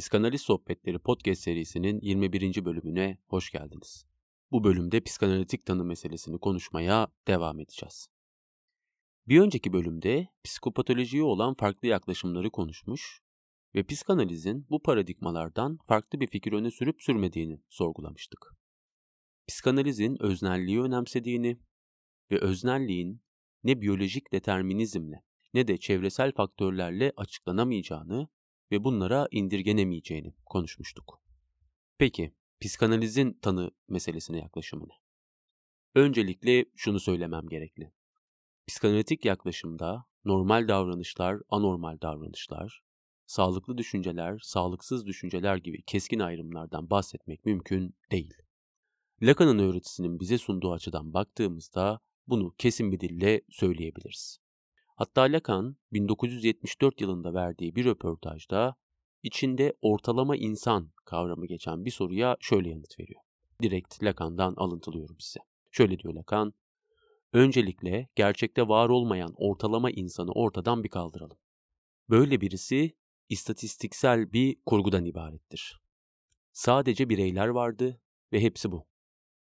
Psikanaliz Sohbetleri podcast serisinin 21. bölümüne hoş geldiniz. Bu bölümde psikanalitik tanı meselesini konuşmaya devam edeceğiz. Bir önceki bölümde psikopatolojiye olan farklı yaklaşımları konuşmuş ve psikanalizin bu paradigmalardan farklı bir fikir öne sürüp sürmediğini sorgulamıştık. Psikanalizin öznelliği önemsediğini ve öznelliğin ne biyolojik determinizmle ne de çevresel faktörlerle açıklanamayacağını ve bunlara indirgenemeyeceğini konuşmuştuk. Peki, psikanalizin tanı meselesine yaklaşımı ne? Öncelikle şunu söylemem gerekli. Psikanalitik yaklaşımda normal davranışlar, anormal davranışlar, sağlıklı düşünceler, sağlıksız düşünceler gibi keskin ayrımlardan bahsetmek mümkün değil. Lacan'ın öğretisinin bize sunduğu açıdan baktığımızda bunu kesin bir dille söyleyebiliriz. Hatta Lacan 1974 yılında verdiği bir röportajda içinde ortalama insan kavramı geçen bir soruya şöyle yanıt veriyor. Direkt Lacan'dan alıntılıyorum size. Şöyle diyor Lacan, Öncelikle gerçekte var olmayan ortalama insanı ortadan bir kaldıralım. Böyle birisi istatistiksel bir kurgudan ibarettir. Sadece bireyler vardı ve hepsi bu.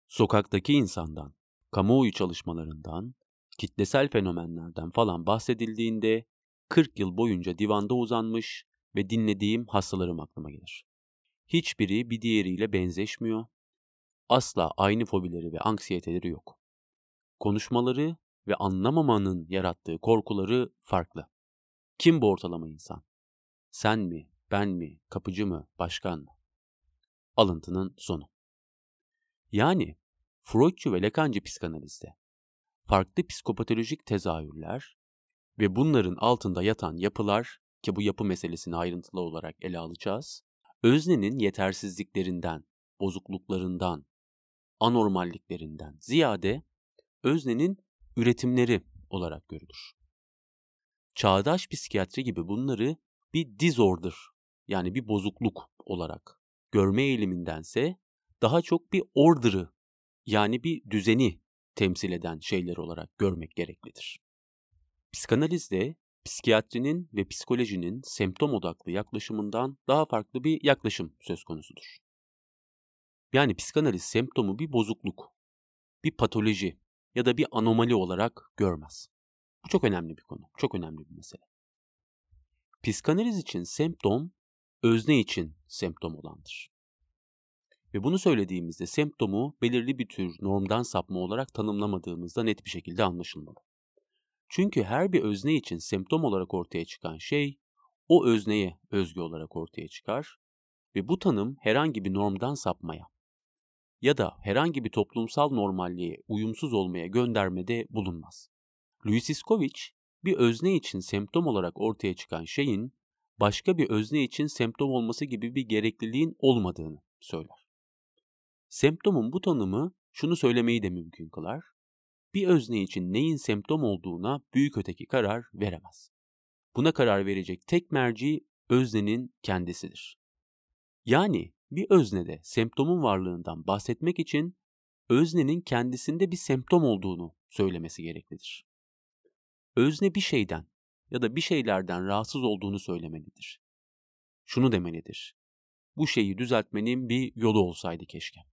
Sokaktaki insandan, kamuoyu çalışmalarından, kitlesel fenomenlerden falan bahsedildiğinde 40 yıl boyunca divanda uzanmış ve dinlediğim hastalarım aklıma gelir. Hiçbiri bir diğeriyle benzeşmiyor. Asla aynı fobileri ve anksiyeteleri yok. Konuşmaları ve anlamamanın yarattığı korkuları farklı. Kim bu ortalama insan? Sen mi, ben mi, kapıcı mı, başkan mı? Alıntının sonu. Yani Freudçu ve Lacancı psikanalizde farklı psikopatolojik tezahürler ve bunların altında yatan yapılar ki bu yapı meselesini ayrıntılı olarak ele alacağız, öznenin yetersizliklerinden, bozukluklarından, anormalliklerinden ziyade öznenin üretimleri olarak görülür. Çağdaş psikiyatri gibi bunları bir disorder yani bir bozukluk olarak görme eğilimindense daha çok bir order'ı yani bir düzeni temsil eden şeyler olarak görmek gereklidir. Psikanalizde psikiyatrinin ve psikolojinin semptom odaklı yaklaşımından daha farklı bir yaklaşım söz konusudur. Yani psikanaliz semptomu bir bozukluk, bir patoloji ya da bir anomali olarak görmez. Bu çok önemli bir konu, çok önemli bir mesele. Psikanaliz için semptom, özne için semptom olandır. Ve bunu söylediğimizde semptomu belirli bir tür normdan sapma olarak tanımlamadığımızda net bir şekilde anlaşılmalı. Çünkü her bir özne için semptom olarak ortaya çıkan şey o özneye özgü olarak ortaya çıkar ve bu tanım herhangi bir normdan sapmaya ya da herhangi bir toplumsal normalliğe uyumsuz olmaya göndermede bulunmaz. Louis Iskovic, bir özne için semptom olarak ortaya çıkan şeyin başka bir özne için semptom olması gibi bir gerekliliğin olmadığını söyler. Semptomun bu tanımı şunu söylemeyi de mümkün kılar. Bir özne için neyin semptom olduğuna büyük öteki karar veremez. Buna karar verecek tek merci öznenin kendisidir. Yani bir öznede semptomun varlığından bahsetmek için öznenin kendisinde bir semptom olduğunu söylemesi gereklidir. Özne bir şeyden ya da bir şeylerden rahatsız olduğunu söylemelidir. Şunu demelidir. Bu şeyi düzeltmenin bir yolu olsaydı keşke.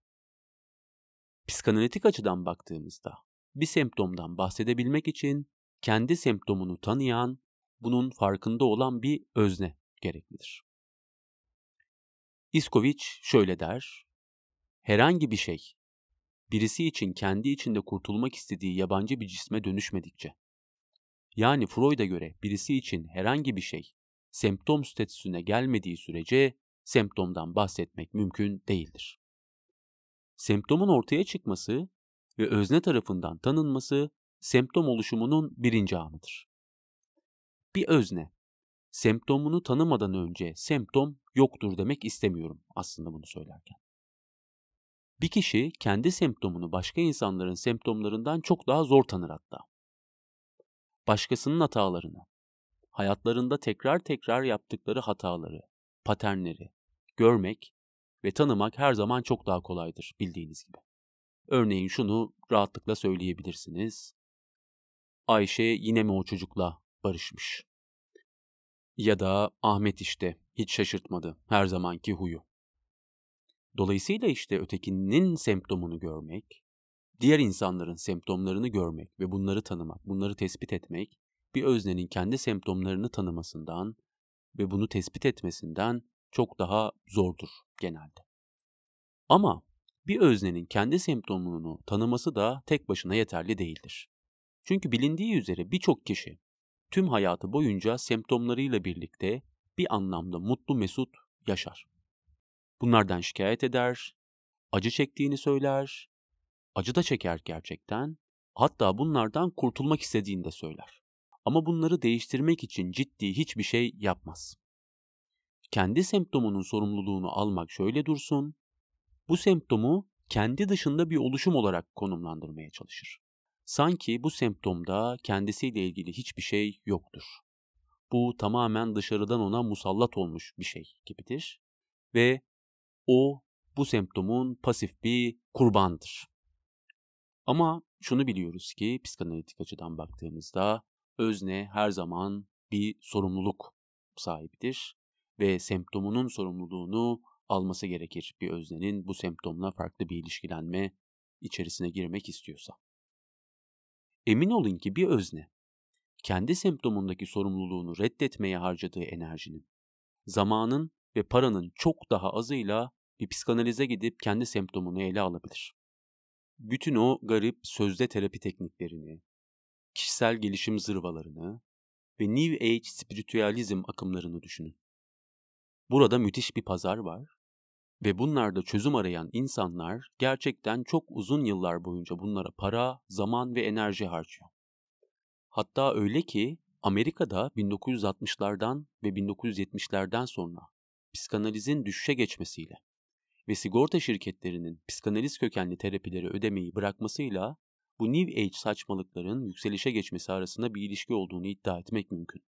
Psikanalitik açıdan baktığımızda bir semptomdan bahsedebilmek için kendi semptomunu tanıyan, bunun farkında olan bir özne gereklidir. İskoviç şöyle der, herhangi bir şey, birisi için kendi içinde kurtulmak istediği yabancı bir cisme dönüşmedikçe, yani Freud'a göre birisi için herhangi bir şey, semptom statüsüne gelmediği sürece semptomdan bahsetmek mümkün değildir. Semptomun ortaya çıkması ve özne tarafından tanınması semptom oluşumunun birinci anıdır. Bir özne, semptomunu tanımadan önce semptom yoktur demek istemiyorum aslında bunu söylerken. Bir kişi kendi semptomunu başka insanların semptomlarından çok daha zor tanır hatta. Başkasının hatalarını, hayatlarında tekrar tekrar yaptıkları hataları, paternleri görmek ve tanımak her zaman çok daha kolaydır bildiğiniz gibi. Örneğin şunu rahatlıkla söyleyebilirsiniz. Ayşe yine mi o çocukla barışmış? Ya da Ahmet işte hiç şaşırtmadı her zamanki huyu. Dolayısıyla işte ötekinin semptomunu görmek, diğer insanların semptomlarını görmek ve bunları tanımak, bunları tespit etmek bir öznenin kendi semptomlarını tanımasından ve bunu tespit etmesinden çok daha zordur genelde. Ama bir öznenin kendi semptomunu tanıması da tek başına yeterli değildir. Çünkü bilindiği üzere birçok kişi tüm hayatı boyunca semptomlarıyla birlikte bir anlamda mutlu mesut yaşar. Bunlardan şikayet eder, acı çektiğini söyler, acı da çeker gerçekten, hatta bunlardan kurtulmak istediğini de söyler. Ama bunları değiştirmek için ciddi hiçbir şey yapmaz. Kendi semptomunun sorumluluğunu almak şöyle dursun, bu semptomu kendi dışında bir oluşum olarak konumlandırmaya çalışır. Sanki bu semptomda kendisiyle ilgili hiçbir şey yoktur. Bu tamamen dışarıdan ona musallat olmuş bir şey gibidir ve o bu semptomun pasif bir kurbandır. Ama şunu biliyoruz ki psikanalitik açıdan baktığımızda özne her zaman bir sorumluluk sahibidir ve semptomunun sorumluluğunu alması gerekir bir öznenin bu semptomla farklı bir ilişkilenme içerisine girmek istiyorsa. Emin olun ki bir özne kendi semptomundaki sorumluluğunu reddetmeye harcadığı enerjinin, zamanın ve paranın çok daha azıyla bir psikanalize gidip kendi semptomunu ele alabilir. Bütün o garip sözde terapi tekniklerini, kişisel gelişim zırvalarını ve New Age spiritüalizm akımlarını düşünün. Burada müthiş bir pazar var ve bunlarda çözüm arayan insanlar gerçekten çok uzun yıllar boyunca bunlara para, zaman ve enerji harcıyor. Hatta öyle ki Amerika'da 1960'lardan ve 1970'lerden sonra psikanalizin düşüşe geçmesiyle ve sigorta şirketlerinin psikanaliz kökenli terapileri ödemeyi bırakmasıyla bu New Age saçmalıkların yükselişe geçmesi arasında bir ilişki olduğunu iddia etmek mümkün.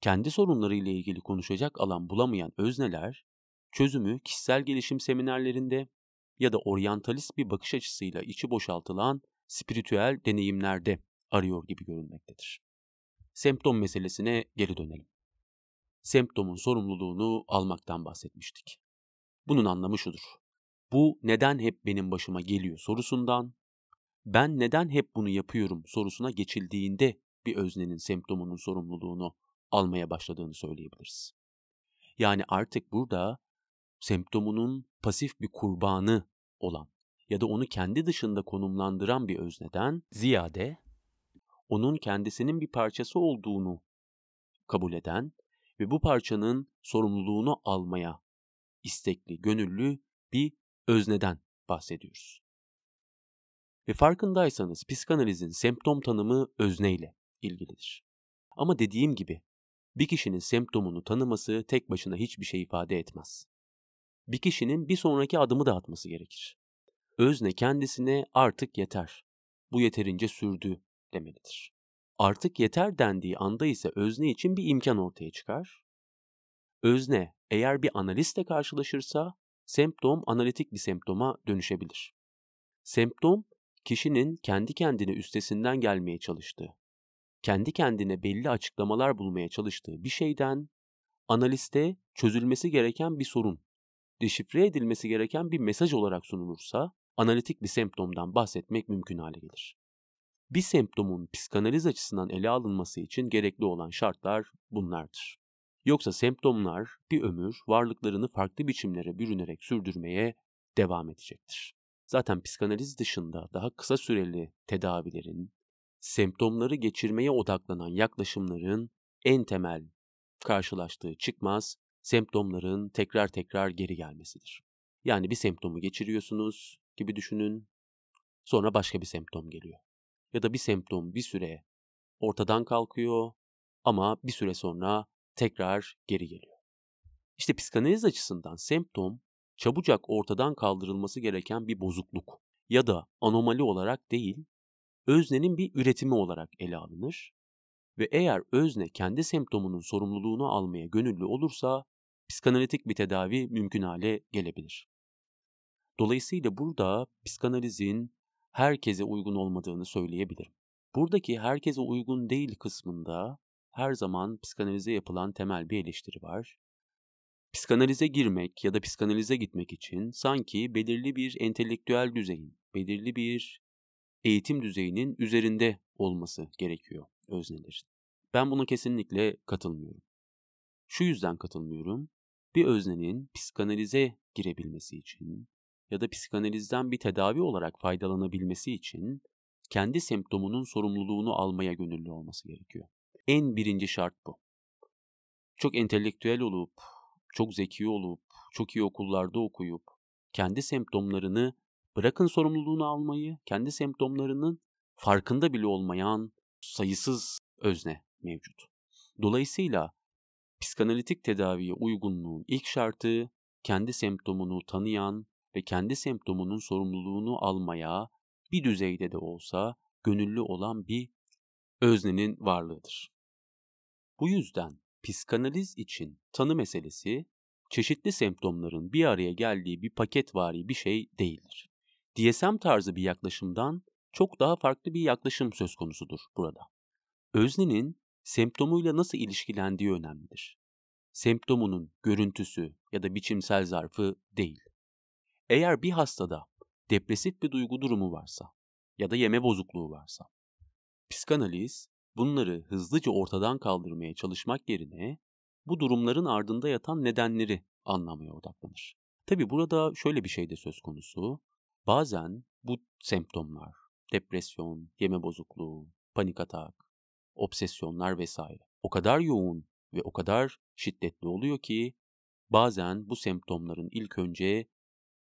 Kendi sorunlarıyla ilgili konuşacak alan bulamayan özneler çözümü kişisel gelişim seminerlerinde ya da oryantalist bir bakış açısıyla içi boşaltılan spiritüel deneyimlerde arıyor gibi görünmektedir. Semptom meselesine geri dönelim. Semptomun sorumluluğunu almaktan bahsetmiştik. Bunun anlamı şudur. Bu neden hep benim başıma geliyor sorusundan, ben neden hep bunu yapıyorum sorusuna geçildiğinde bir öznenin semptomunun sorumluluğunu almaya başladığını söyleyebiliriz. Yani artık burada semptomunun pasif bir kurbanı olan ya da onu kendi dışında konumlandıran bir özneden ziyade onun kendisinin bir parçası olduğunu kabul eden ve bu parçanın sorumluluğunu almaya istekli, gönüllü bir özneden bahsediyoruz. Ve farkındaysanız psikanalizin semptom tanımı özneyle ilgilidir. Ama dediğim gibi bir kişinin semptomunu tanıması tek başına hiçbir şey ifade etmez bir kişinin bir sonraki adımı da atması gerekir. Özne kendisine artık yeter. Bu yeterince sürdü demelidir. Artık yeter dendiği anda ise özne için bir imkan ortaya çıkar. Özne eğer bir analistle karşılaşırsa semptom analitik bir semptoma dönüşebilir. Semptom kişinin kendi kendine üstesinden gelmeye çalıştığı, kendi kendine belli açıklamalar bulmaya çalıştığı bir şeyden analiste çözülmesi gereken bir sorun deşifre edilmesi gereken bir mesaj olarak sunulursa analitik bir semptomdan bahsetmek mümkün hale gelir. Bir semptomun psikanaliz açısından ele alınması için gerekli olan şartlar bunlardır. Yoksa semptomlar bir ömür varlıklarını farklı biçimlere bürünerek sürdürmeye devam edecektir. Zaten psikanaliz dışında daha kısa süreli tedavilerin, semptomları geçirmeye odaklanan yaklaşımların en temel karşılaştığı çıkmaz semptomların tekrar tekrar geri gelmesidir. Yani bir semptomu geçiriyorsunuz gibi düşünün. Sonra başka bir semptom geliyor. Ya da bir semptom bir süre ortadan kalkıyor ama bir süre sonra tekrar geri geliyor. İşte psikanaliz açısından semptom çabucak ortadan kaldırılması gereken bir bozukluk ya da anomali olarak değil, öznenin bir üretimi olarak ele alınır ve eğer özne kendi semptomunun sorumluluğunu almaya gönüllü olursa psikanalitik bir tedavi mümkün hale gelebilir. Dolayısıyla burada psikanalizin herkese uygun olmadığını söyleyebilirim. Buradaki herkese uygun değil kısmında her zaman psikanalize yapılan temel bir eleştiri var. Psikanalize girmek ya da psikanalize gitmek için sanki belirli bir entelektüel düzeyin, belirli bir eğitim düzeyinin üzerinde olması gerekiyor öznelerin. Ben buna kesinlikle katılmıyorum. Şu yüzden katılmıyorum. Bir öznenin psikanalize girebilmesi için ya da psikanalizden bir tedavi olarak faydalanabilmesi için kendi semptomunun sorumluluğunu almaya gönüllü olması gerekiyor. En birinci şart bu. Çok entelektüel olup, çok zeki olup, çok iyi okullarda okuyup, kendi semptomlarını bırakın sorumluluğunu almayı, kendi semptomlarının farkında bile olmayan sayısız özne mevcut. Dolayısıyla psikanalitik tedaviye uygunluğun ilk şartı kendi semptomunu tanıyan ve kendi semptomunun sorumluluğunu almaya bir düzeyde de olsa gönüllü olan bir öznenin varlığıdır. Bu yüzden psikanaliz için tanı meselesi çeşitli semptomların bir araya geldiği bir paketvari bir şey değildir. DSM tarzı bir yaklaşımdan çok daha farklı bir yaklaşım söz konusudur burada. Öznenin semptomuyla nasıl ilişkilendiği önemlidir. Semptomunun görüntüsü ya da biçimsel zarfı değil. Eğer bir hastada depresif bir duygu durumu varsa ya da yeme bozukluğu varsa, psikanaliz bunları hızlıca ortadan kaldırmaya çalışmak yerine bu durumların ardında yatan nedenleri anlamaya odaklanır. Tabi burada şöyle bir şey de söz konusu. Bazen bu semptomlar, depresyon, yeme bozukluğu, panik atak, obsesyonlar vesaire o kadar yoğun ve o kadar şiddetli oluyor ki bazen bu semptomların ilk önce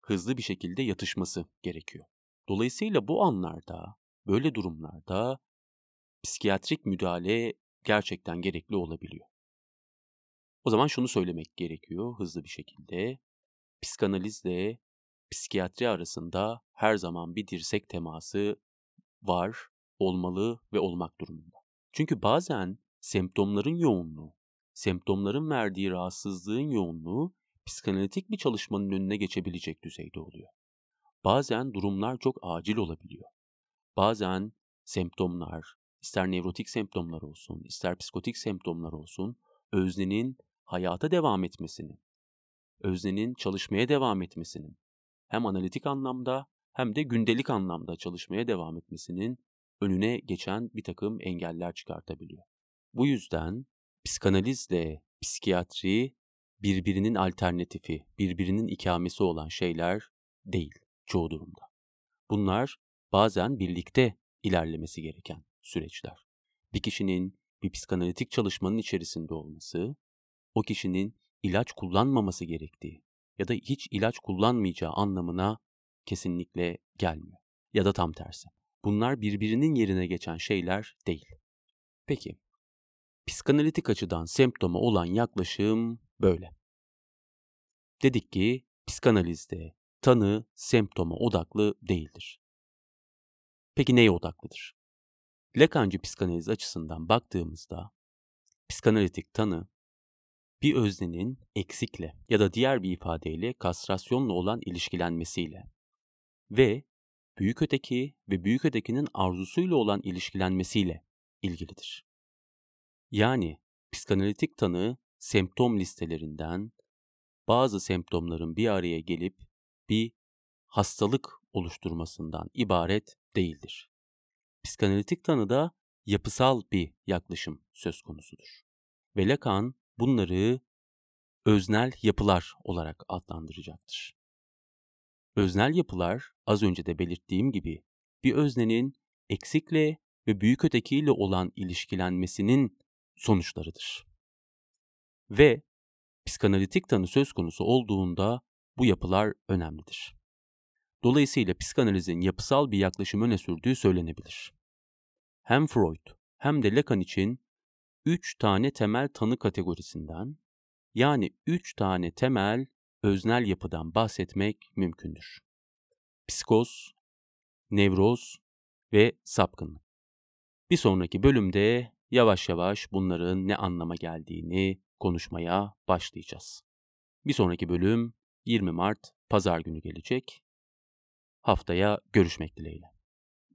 hızlı bir şekilde yatışması gerekiyor. Dolayısıyla bu anlarda, böyle durumlarda psikiyatrik müdahale gerçekten gerekli olabiliyor. O zaman şunu söylemek gerekiyor hızlı bir şekilde. Psikanalizle psikiyatri arasında her zaman bir dirsek teması var, olmalı ve olmak durumunda. Çünkü bazen semptomların yoğunluğu, semptomların verdiği rahatsızlığın yoğunluğu psikanalitik bir çalışmanın önüne geçebilecek düzeyde oluyor. Bazen durumlar çok acil olabiliyor. Bazen semptomlar, ister nevrotik semptomlar olsun, ister psikotik semptomlar olsun, öznenin hayata devam etmesinin, öznenin çalışmaya devam etmesinin, hem analitik anlamda hem de gündelik anlamda çalışmaya devam etmesinin önüne geçen bir takım engeller çıkartabiliyor. Bu yüzden psikanalizle psikiyatri birbirinin alternatifi, birbirinin ikamesi olan şeyler değil çoğu durumda. Bunlar bazen birlikte ilerlemesi gereken süreçler. Bir kişinin bir psikanalitik çalışmanın içerisinde olması, o kişinin ilaç kullanmaması gerektiği ya da hiç ilaç kullanmayacağı anlamına kesinlikle gelmiyor. Ya da tam tersi. Bunlar birbirinin yerine geçen şeyler değil. Peki, psikanalitik açıdan semptoma olan yaklaşım böyle. Dedik ki psikanalizde tanı semptoma odaklı değildir. Peki neye odaklıdır? Lacancı psikanaliz açısından baktığımızda psikanalitik tanı bir öznenin eksikle ya da diğer bir ifadeyle kastrasyonla olan ilişkilenmesiyle ve büyük öteki ve büyük ötekinin arzusuyla olan ilişkilenmesiyle ilgilidir. Yani psikanalitik tanı semptom listelerinden bazı semptomların bir araya gelip bir hastalık oluşturmasından ibaret değildir. Psikanalitik tanıda yapısal bir yaklaşım söz konusudur. Ve Lacan bunları öznel yapılar olarak adlandıracaktır. Öznel yapılar az önce de belirttiğim gibi bir öznenin eksikle ve büyük ötekiyle olan ilişkilenmesinin sonuçlarıdır. Ve psikanalitik tanı söz konusu olduğunda bu yapılar önemlidir. Dolayısıyla psikanalizin yapısal bir yaklaşım öne sürdüğü söylenebilir. Hem Freud hem de Lacan için üç tane temel tanı kategorisinden yani üç tane temel öznel yapıdan bahsetmek mümkündür. Psikoz, nevroz ve sapkınlık. Bir sonraki bölümde yavaş yavaş bunların ne anlama geldiğini konuşmaya başlayacağız. Bir sonraki bölüm 20 Mart Pazar günü gelecek. Haftaya görüşmek dileğiyle.